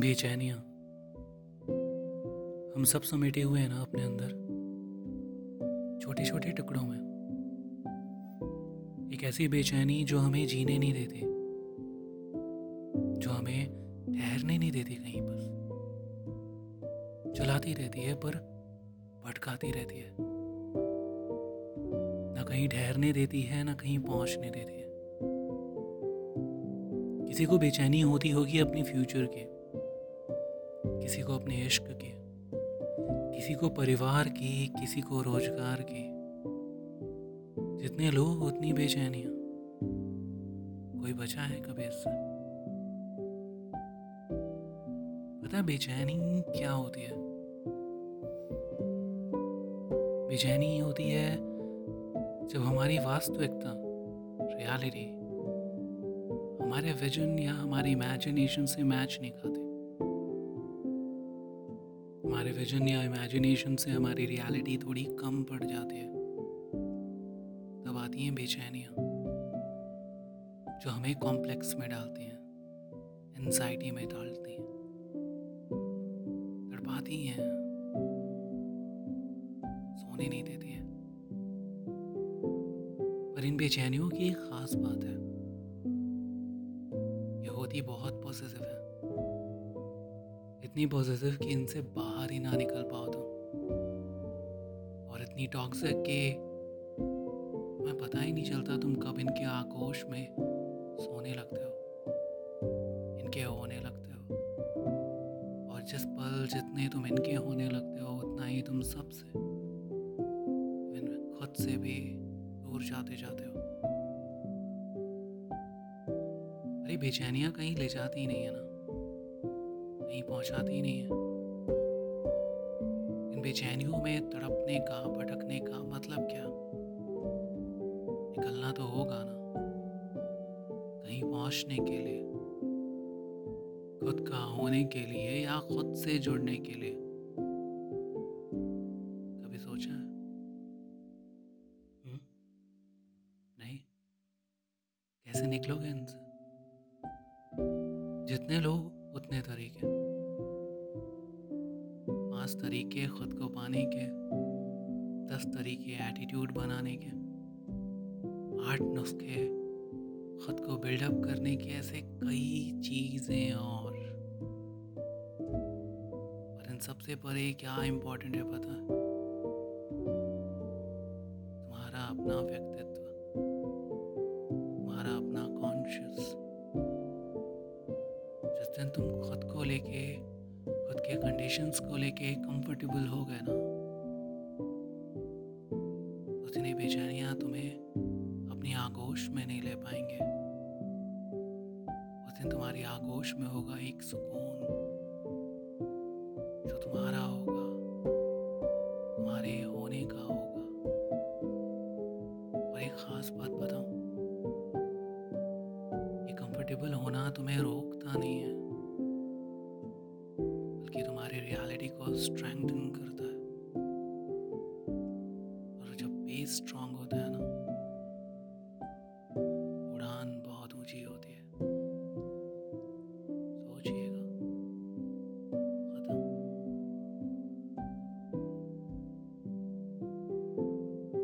बेचैनियाँ। हम सब समेटे हुए हैं ना अपने अंदर। छोटे छोटे टुकड़ों में। एक ऐसी बेचैनी जो हमें जीने नहीं देती। जो हमें ठहरने नहीं देती कहीं पर। चलाती रहती है पर भटकाती रहती है। ना कहीं ठहरने देती है, ना कहीं पहुँचने देती है। किसी को बेचैनी होती होगी अपनी फ्यूचर के। किसी को अपने इश्क के, किसी को परिवार की, किसी को रोज़गार की। जितने लोग, उतनी बेचैनियाँ। कोई बचा है कभी इससे? पता बेचैनी क्या होती है? बेचैनी होती है जब हमारी वास्तविकता रियलिटी हमारे विजन या हमारी इमेजिनेशन से मैच नहीं खाते। विजन या इमेजिनेशन से हमारी रियलिटी थोड़ी कम पड़ जाती है। तब आती हैं बेचैनियाँ, जो हमें कॉम्प्लेक्स में डालती हैं एनजाइटी में डालती हैं। तड़पाती हैं, सोने नहीं देती हैं। पर इन बेचैनियों की एक खास बात है, ये होती बहुत पॉजिटिव है। इतनी पॉजिटिव कि इनसे बाहर ही ना निकल पाओ तुम। और इतनी टॉक्सिक कि तुम्हें पता ही नहीं चलता तुम कब इनके आकोश में सोने लगते हो। इनके होने लगते हो। और जिस पल जितने तुम इनके होने लगते हो, उतना ही तुम सबसे खुद से भी दूर जाते जाते हो। अरे बेचैनियाँ कहीं ले जाती ही नहीं है ना? कहीं पहुंचाती नहीं है। इन बेचैनियों में तड़पने का भटकने का मतलब क्या? निकलना तो होगा ना। कहीं पहुँचने के लिए। खुद का होने के लिए या खुद से जुड़ने के लिए? कभी सोचा है? हुँ? नहीं। कैसे निकलोगे इनसे? जितने लोग उतने तरीके। पाँच तरीके खुद को पाने के, दस तरीके एटीट्यूड बनाने के, आठ नुस्खे खुद को बिल्डअप करने के ऐसे कई चीज़ें और। पर इन सबसे परे क्या इम्पोर्टेंट है पता? तुम्हारा अपना व्यक्तित्व के कंडीशंस को लेके कंफर्टेबल हो गए ना। उस दिन बेचैनियाँ तुम्हें अपनी आगोश में नहीं ले पाएँगे। उस दिन तुम्हारी आगोश में होगा एक सुकून जो तुम्हारा होगा, तुम्हारे होने का होगा। और एक खास बात बताऊँ, ये कंफर्टेबल होना तुम्हें रोकता नहीं है। बल्कि तुम्हारी रियलिटी को स्ट्रेंथन करता है। और जब बेस स्ट्रांग